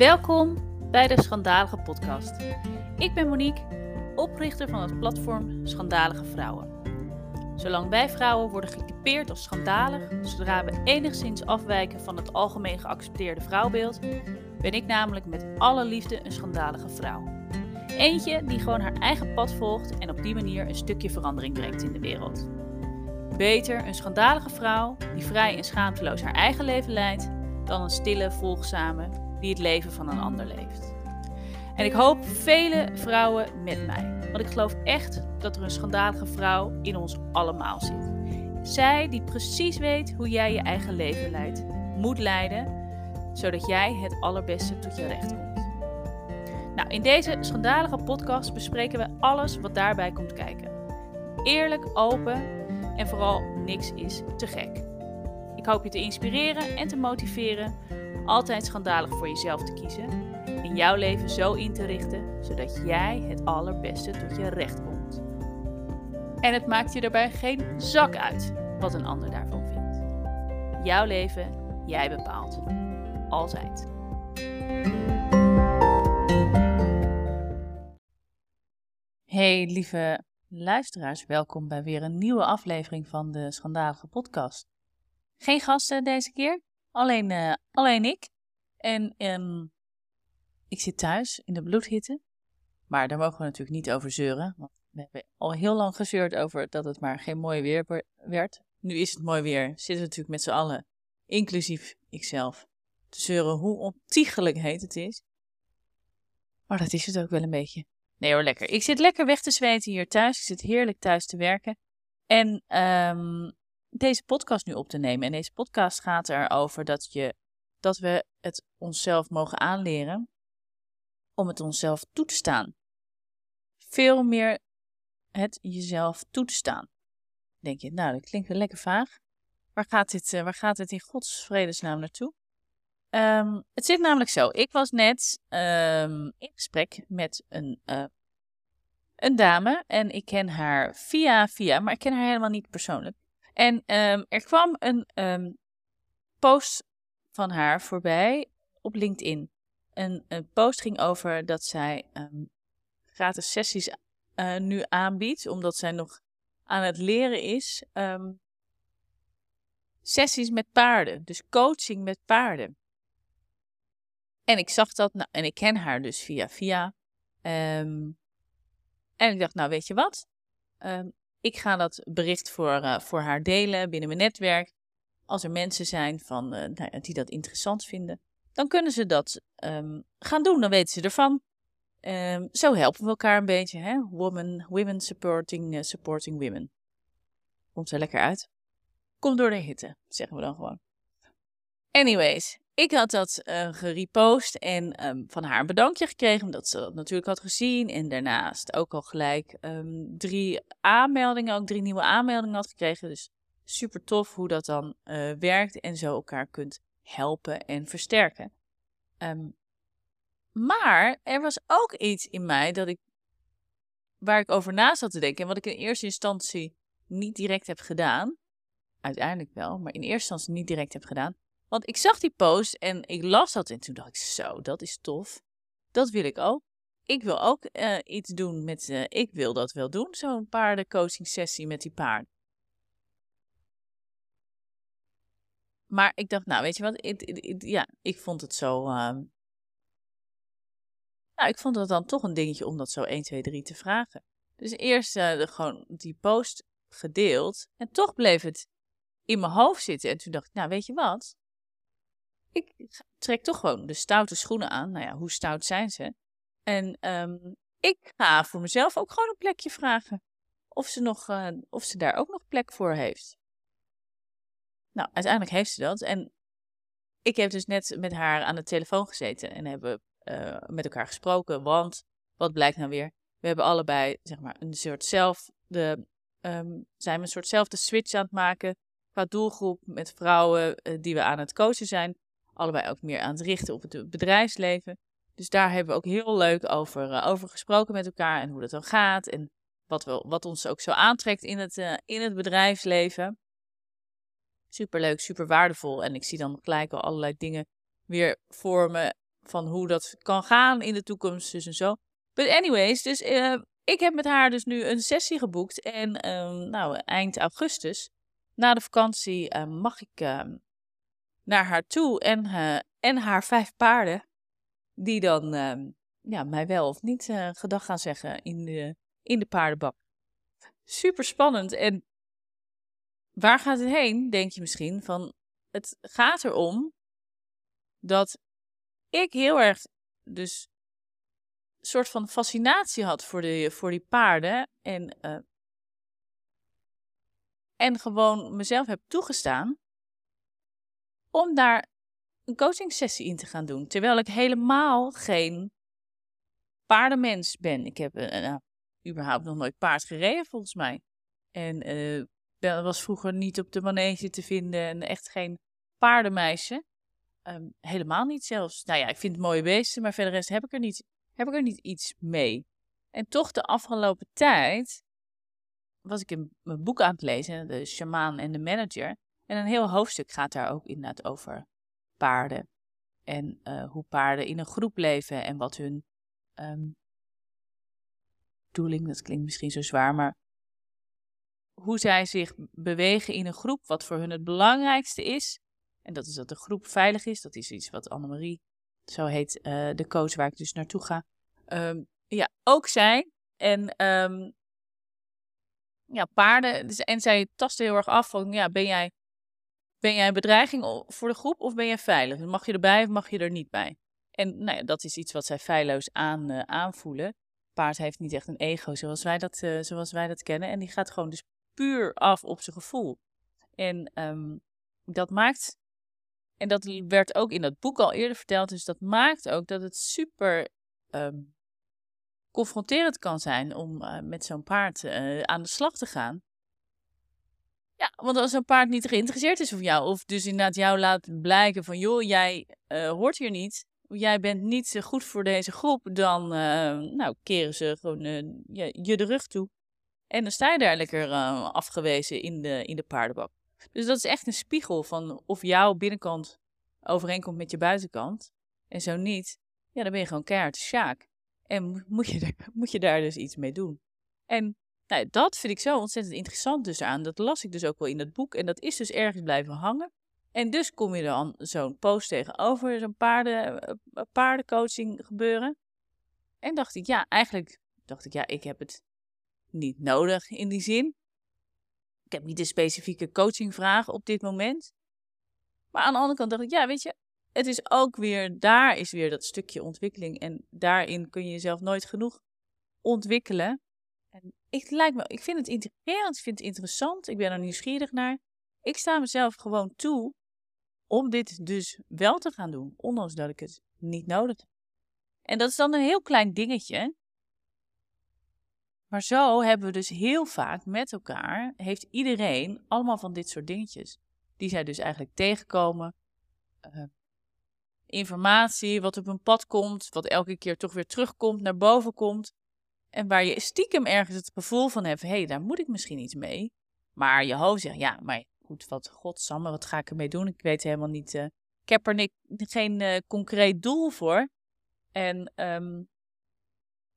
Welkom bij de Schandalige Podcast. Ik ben Monique, oprichter van het platform Schandalige Vrouwen. Zolang wij vrouwen worden getypeerd als schandalig, zodra we enigszins afwijken van het algemeen geaccepteerde vrouwbeeld, ben ik namelijk met alle liefde een schandalige vrouw. Eentje die gewoon haar eigen pad volgt en op die manier een stukje verandering brengt in de wereld. Beter een schandalige vrouw die vrij en schaamteloos haar eigen leven leidt, dan een stille, volgzame die het leven van een ander leeft. En ik hoop vele vrouwen met mij, want ik geloof echt dat er een schandalige vrouw in ons allemaal zit. Zij die precies weet hoe jij je eigen leven leidt, moet leiden, zodat jij het allerbeste tot je recht komt. Nou, in deze schandalige podcast bespreken we alles wat daarbij komt kijken. Eerlijk, open en vooral niks is te gek. Ik hoop je te inspireren en te motiveren altijd schandalig voor jezelf te kiezen en jouw leven zo in te richten zodat jij het allerbeste tot je recht komt. En het maakt je daarbij geen zak uit wat een ander daarvan vindt. Jouw leven, jij bepaalt. Altijd. Hey lieve luisteraars, welkom bij weer een nieuwe aflevering van de Schandalige Podcast. Geen gasten deze keer, alleen, uh, alleen ik. En um, ik zit thuis in de bloedhitte. Maar daar mogen we natuurlijk niet over zeuren. Want we hebben al heel lang gezeurd over dat het maar geen mooi weer werd. Nu is het mooi weer. Zitten we natuurlijk met z'n allen, inclusief ikzelf, te zeuren hoe ontiegelijk heet het is. Maar dat is het ook wel een beetje. Nee hoor, lekker. Ik zit lekker weg te zweten hier thuis. Ik zit heerlijk thuis te werken. En um, deze podcast nu op te nemen. En deze podcast gaat erover dat, je, dat we het onszelf mogen aanleren om het onszelf toe te staan. Veel meer het jezelf toe te staan. Denk je, nou, dat klinkt wel lekker vaag. Waar gaat dit, uh, waar gaat dit in Gods vredesnaam naartoe? Um, het zit namelijk zo. Ik was net um, in gesprek met een, uh, een dame. En ik ken haar via via, maar ik ken haar helemaal niet persoonlijk. En um, er kwam een post van haar voorbij op LinkedIn. Een, een post ging over dat zij gratis sessies uh, nu aanbiedt, omdat zij nog aan het leren is. sessies met paarden, dus coaching met paarden. En ik zag dat, nou, en ik ken haar dus via via. En ik dacht, nou weet je wat? Um, ik ga dat bericht voor, uh, voor haar delen binnen mijn netwerk. Als er mensen zijn van, uh, nou, die dat interessant vinden, dan kunnen ze dat um, gaan doen. Dan weten ze ervan. zo helpen we elkaar een beetje. Hè? Women, women supporting, uh, supporting women. Komt er lekker uit. Komt door de hitte, zeggen we dan gewoon. Anyways, ik had dat uh, gerepost en um, van haar een bedankje gekregen, omdat ze dat natuurlijk had gezien. En daarnaast ook al gelijk um, drie aanmeldingen, ook drie nieuwe aanmeldingen had gekregen. Dus super tof hoe dat dan uh, werkt en zo elkaar kunt helpen en versterken. Um, maar er was ook iets in mij dat ik, waar ik over na zat te denken. En wat ik in eerste instantie niet direct heb gedaan. Uiteindelijk wel, maar in eerste instantie niet direct heb gedaan want ik zag die post en ik las dat en toen dacht ik, zo, dat is tof. Dat wil ik ook. Ik wil ook uh, iets doen met, uh, ik wil dat wel doen, zo'n paardencoaching sessie met die paard. Maar ik dacht, nou weet je wat, ja, ik vond het zo, uh, nou ik vond het dan toch een dingetje om dat zo 1, 2, 3 te vragen. Dus eerst uh, gewoon die post gedeeld en toch bleef het in mijn hoofd zitten. En toen dacht ik, nou weet je wat, ik trek toch gewoon de stoute schoenen aan. Nou ja, hoe stout zijn ze? En um, ik ga voor mezelf ook gewoon een plekje vragen. Of ze, nog, uh, of ze daar ook nog plek voor heeft. Nou, uiteindelijk heeft ze dat. En ik heb dus net met haar aan de telefoon gezeten en hebben uh, met elkaar gesproken. Want wat blijkt nou weer? We hebben allebei, zeg maar, een soort zelf. De, um, zijn we een soort zelfde switch aan het maken qua doelgroep met vrouwen uh, die we aan het coachen zijn allebei ook meer aan het richten op het bedrijfsleven. Dus daar hebben we ook heel leuk over, uh, over gesproken met elkaar en hoe dat dan gaat. En wat, we, wat ons ook zo aantrekt in het, uh, in het bedrijfsleven. Super leuk, super waardevol. En ik zie dan gelijk al allerlei dingen weer voor me van hoe dat kan gaan in de toekomst, dus en zo. But anyways, dus uh, ik heb met haar dus nu een sessie geboekt. En um, nou, eind augustus, na de vakantie, mag ik uh, naar haar toe. En, en haar vijf paarden, die dan ja, mij wel of niet gedag gaan zeggen in de, in de paardenbak. Super spannend. En waar gaat het heen, denk je misschien? Van, het gaat erom dat ik heel erg dus een soort van fascinatie had voor, de, voor die paarden. En, uh, en gewoon mezelf heb toegestaan om daar een coaching sessie in te gaan doen. Terwijl ik helemaal geen paardenmens ben. Ik heb uh, nou, überhaupt nog nooit paard gereden, volgens mij. En uh, was vroeger niet op de manege te vinden en echt geen paardenmeisje. Um, helemaal niet zelfs. Nou ja, ik vind het mooie beesten, maar verder rest heb ik er niet, heb ik er niet iets mee. En toch de afgelopen tijd was ik in mijn boek aan het lezen, de shamaan en de manager. En een heel hoofdstuk gaat daar ook inderdaad over paarden. En uh, hoe paarden in een groep leven en wat hun um, doeling, dat klinkt misschien zo zwaar, maar hoe zij zich bewegen in een groep, wat voor hun het belangrijkste is. En dat is dat de groep veilig is. Dat is iets wat Annemarie, zo heet uh, de coach waar ik dus naartoe ga, um, ja, ook zijn. En um, ja, paarden, dus, en zij tasten heel erg af van, ja, ben jij, ben jij een bedreiging voor de groep of ben jij veilig? Mag je erbij of mag je er niet bij? En nou ja, dat is iets wat zij feilloos aan, uh, aanvoelen. Paard heeft niet echt een ego zoals wij, dat, uh, zoals wij dat kennen. En die gaat gewoon dus puur af op zijn gevoel. En um, dat maakt, en dat werd ook in dat boek al eerder verteld, dus dat maakt ook dat het super um, confronterend kan zijn om uh, met zo'n paard aan de slag te gaan. Ja, want als een paard niet geïnteresseerd is of jou, of dus inderdaad jou laat blijken van, joh, jij uh, hoort hier niet, jij bent niet goed voor deze groep, dan nou, keren ze gewoon je, je de rug toe. En dan sta je daar lekker afgewezen in de, in de paardenbak. Dus dat is echt een spiegel van of jouw binnenkant overeenkomt met je buitenkant. En zo niet, ja, dan ben je gewoon keihard sjaak. En moet je, moet je daar dus iets mee doen. En nou, dat vind ik zo ontzettend interessant dus aan. Dat las ik dus ook wel in het boek. En dat is dus ergens blijven hangen. En dus kom je dan zo'n post tegenover, zo'n paarden, eh, paardencoaching gebeuren. En dacht ik, ja, eigenlijk dacht ik, ja, ik heb het niet nodig in die zin. Ik heb niet een specifieke coachingvraag op dit moment. Maar aan de andere kant dacht ik, ja, weet je, het is ook weer, daar is weer dat stukje ontwikkeling. En daarin kun je jezelf nooit genoeg ontwikkelen. Ik, lijkt me, ik vind het intrigerend, vind het interessant, ik ben er nieuwsgierig naar. Ik sta mezelf gewoon toe om dit dus wel te gaan doen, ondanks dat ik het niet nodig heb. En dat is dan een heel klein dingetje, maar zo hebben we dus heel vaak met elkaar, heeft iedereen allemaal van dit soort dingetjes. Die zij dus eigenlijk tegenkomen. Uh, informatie, wat op een pad komt, wat elke keer toch weer terugkomt, naar boven komt. En waar je stiekem ergens het gevoel van hebt, hé, hey, daar moet ik misschien iets mee. Maar je hoofd zegt, ja, maar goed, wat godsamme, wat ga ik ermee doen? Ik weet helemaal niet, uh, ik heb er geen uh, concreet doel voor. En um,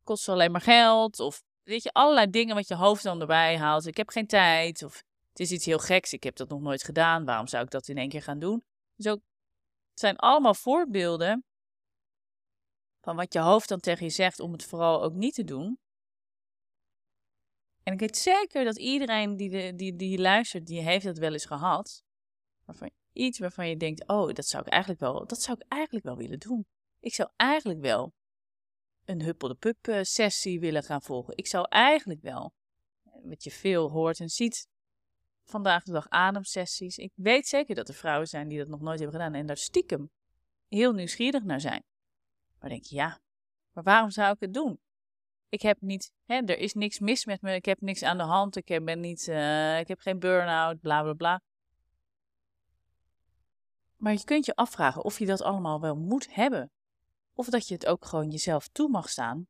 kost alleen maar geld, of weet je, allerlei dingen wat je hoofd dan erbij haalt. Ik heb geen tijd of het is iets heel geks, ik heb dat nog nooit gedaan. Waarom zou ik dat in één keer gaan doen? Dus het zijn allemaal voorbeelden van wat je hoofd dan tegen je zegt om het vooral ook niet te doen. En ik weet zeker dat iedereen die, de, die, die luistert, die heeft dat wel eens gehad. Waarvan, iets waarvan je denkt, oh, dat zou ik eigenlijk wel, dat zou ik eigenlijk wel willen doen. Ik zou eigenlijk wel een Huppel de Pup eh, sessie willen gaan volgen. Ik zou eigenlijk wel, wat je veel hoort en ziet, vandaag de dag ademsessies. Ik weet zeker dat er vrouwen zijn die dat nog nooit hebben gedaan en daar stiekem heel nieuwsgierig naar zijn. Maar denk je, ja, maar waarom zou ik het doen? Ik heb niet, hè, er is niks mis met me, ik heb niks aan de hand, ik heb, ben niet, uh, ik heb geen burn-out, bla bla bla. Maar je kunt je afvragen of je dat allemaal wel moet hebben. Of dat je het ook gewoon jezelf toe mag staan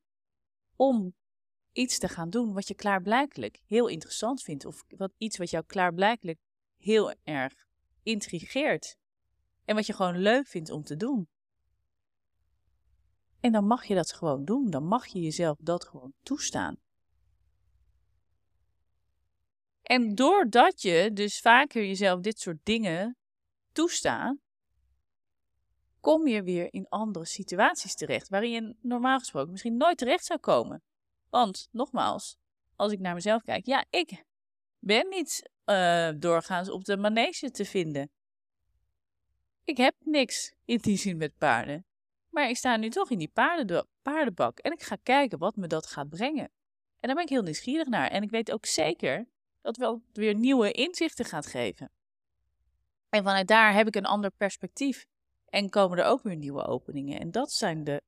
om iets te gaan doen wat je klaarblijkelijk heel interessant vindt. Of wat, iets wat jou klaarblijkelijk heel erg intrigeert. En wat je gewoon leuk vindt om te doen. En dan mag je dat gewoon doen. Dan mag je jezelf dat gewoon toestaan. En doordat je dus vaker jezelf dit soort dingen toestaat, kom je weer in andere situaties terecht, waarin je normaal gesproken misschien nooit terecht zou komen. Want nogmaals, als ik naar mezelf kijk, ja, ik ben niet uh, doorgaans op de manege te vinden. Ik heb niks in die zin met paarden. Maar ik sta nu toch in die paarden, paardenbak en ik ga kijken wat me dat gaat brengen. En daar ben ik heel nieuwsgierig naar. En ik weet ook zeker dat wel weer nieuwe inzichten gaat geven. En vanuit daar heb ik een ander perspectief. En komen er ook weer nieuwe openingen. En dat zijn de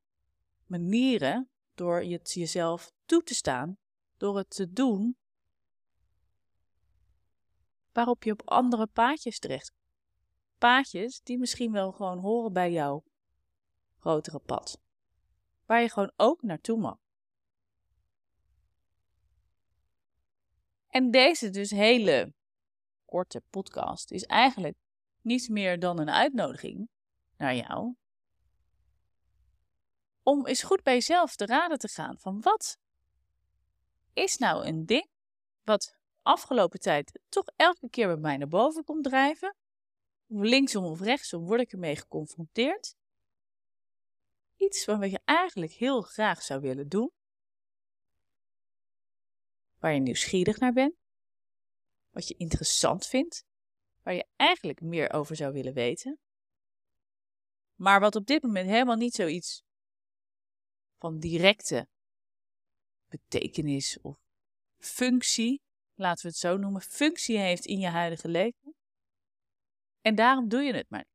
manieren door het jezelf toe te staan, door het te doen, waarop je op andere paadjes terecht. Paadjes die misschien wel gewoon horen bij jouw grotere pad. Waar je gewoon ook naartoe mag. En deze dus hele korte podcast is eigenlijk niets meer dan een uitnodiging naar jou. Om eens goed bij jezelf te raden te gaan van wat is nou een ding wat afgelopen tijd toch elke keer bij mij naar boven komt drijven. Linksom of rechtsom word ik ermee geconfronteerd. Iets wat je eigenlijk heel graag zou willen doen. Waar je nieuwsgierig naar bent. Wat je interessant vindt. Waar je eigenlijk meer over zou willen weten. Maar wat op dit moment helemaal niet zoiets van directe betekenis of functie, laten we het zo noemen, functie heeft in je huidige leven. En daarom doe je het maar.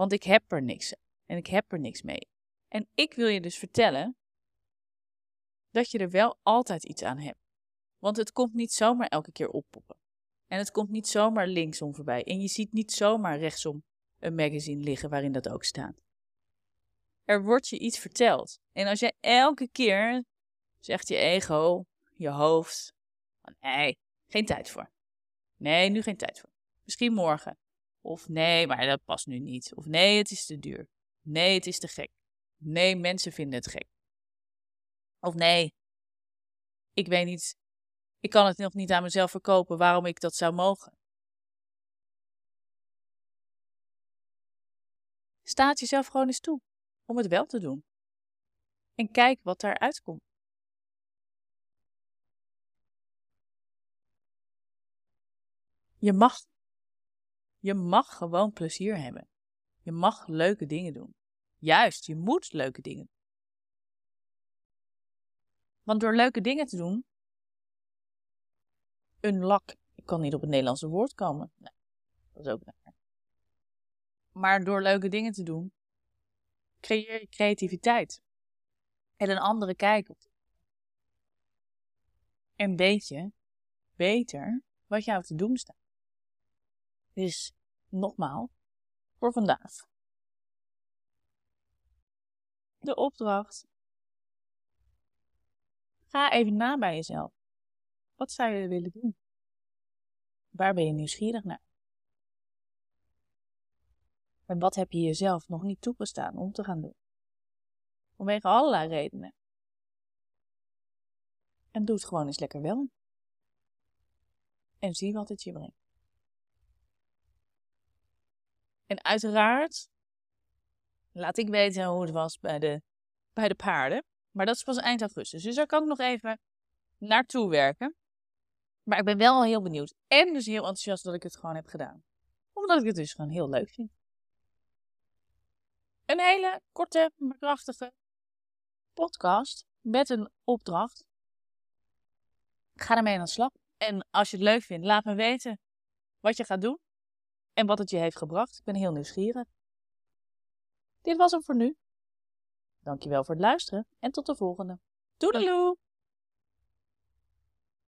Want ik heb er niks en ik heb er niks mee. En ik wil je dus vertellen dat je er wel altijd iets aan hebt. Want het komt niet zomaar elke keer oppoppen. En het komt niet zomaar linksom voorbij. En je ziet niet zomaar rechtsom een magazine liggen waarin dat ook staat. Er wordt je iets verteld. En als jij elke keer zegt je ego, je hoofd, van nee, geen tijd voor. Nee, nu geen tijd voor. Misschien morgen. Of nee, maar dat past nu niet. Of nee, het is te duur. Nee, het is te gek. Nee, mensen vinden het gek. Of nee, ik weet niet ik kan het nog niet aan mezelf verkopen waarom ik dat zou mogen. Staat jezelf gewoon eens toe om het wel te doen. En kijk wat daaruit komt. Je mag, je mag gewoon plezier hebben. Je mag leuke dingen doen. Juist, je moet leuke dingen doen. Want door leuke dingen te doen, een lak. Ik kan niet op het Nederlandse woord komen. Nee, dat is ook raar. Maar door leuke dingen te doen, creëer je creativiteit. En een andere kijk op. En weet je beter wat jou te doen staat. Dus nogmaals, voor vandaag. De opdracht. Ga even na bij jezelf. Wat zou je willen doen? Waar ben je nieuwsgierig naar? En wat heb je jezelf nog niet toegestaan om te gaan doen? Vanwege allerlei redenen. En doe het gewoon eens lekker wel. En zie wat het je brengt. En uiteraard laat ik weten hoe het was bij de, bij de paarden. Maar dat is pas eind augustus. Dus daar kan ik nog even naartoe werken. Maar ik ben wel heel benieuwd. En dus heel enthousiast dat ik het gewoon heb gedaan. Omdat ik het dus gewoon heel leuk vind. Een hele korte, maar krachtige podcast met een opdracht. Ga ermee aan de slag. En als je het leuk vindt, laat me weten wat je gaat doen. En wat het je heeft gebracht. Ik ben heel nieuwsgierig. Dit was hem voor nu. Dankjewel voor het luisteren en tot de volgende. Doedeloe!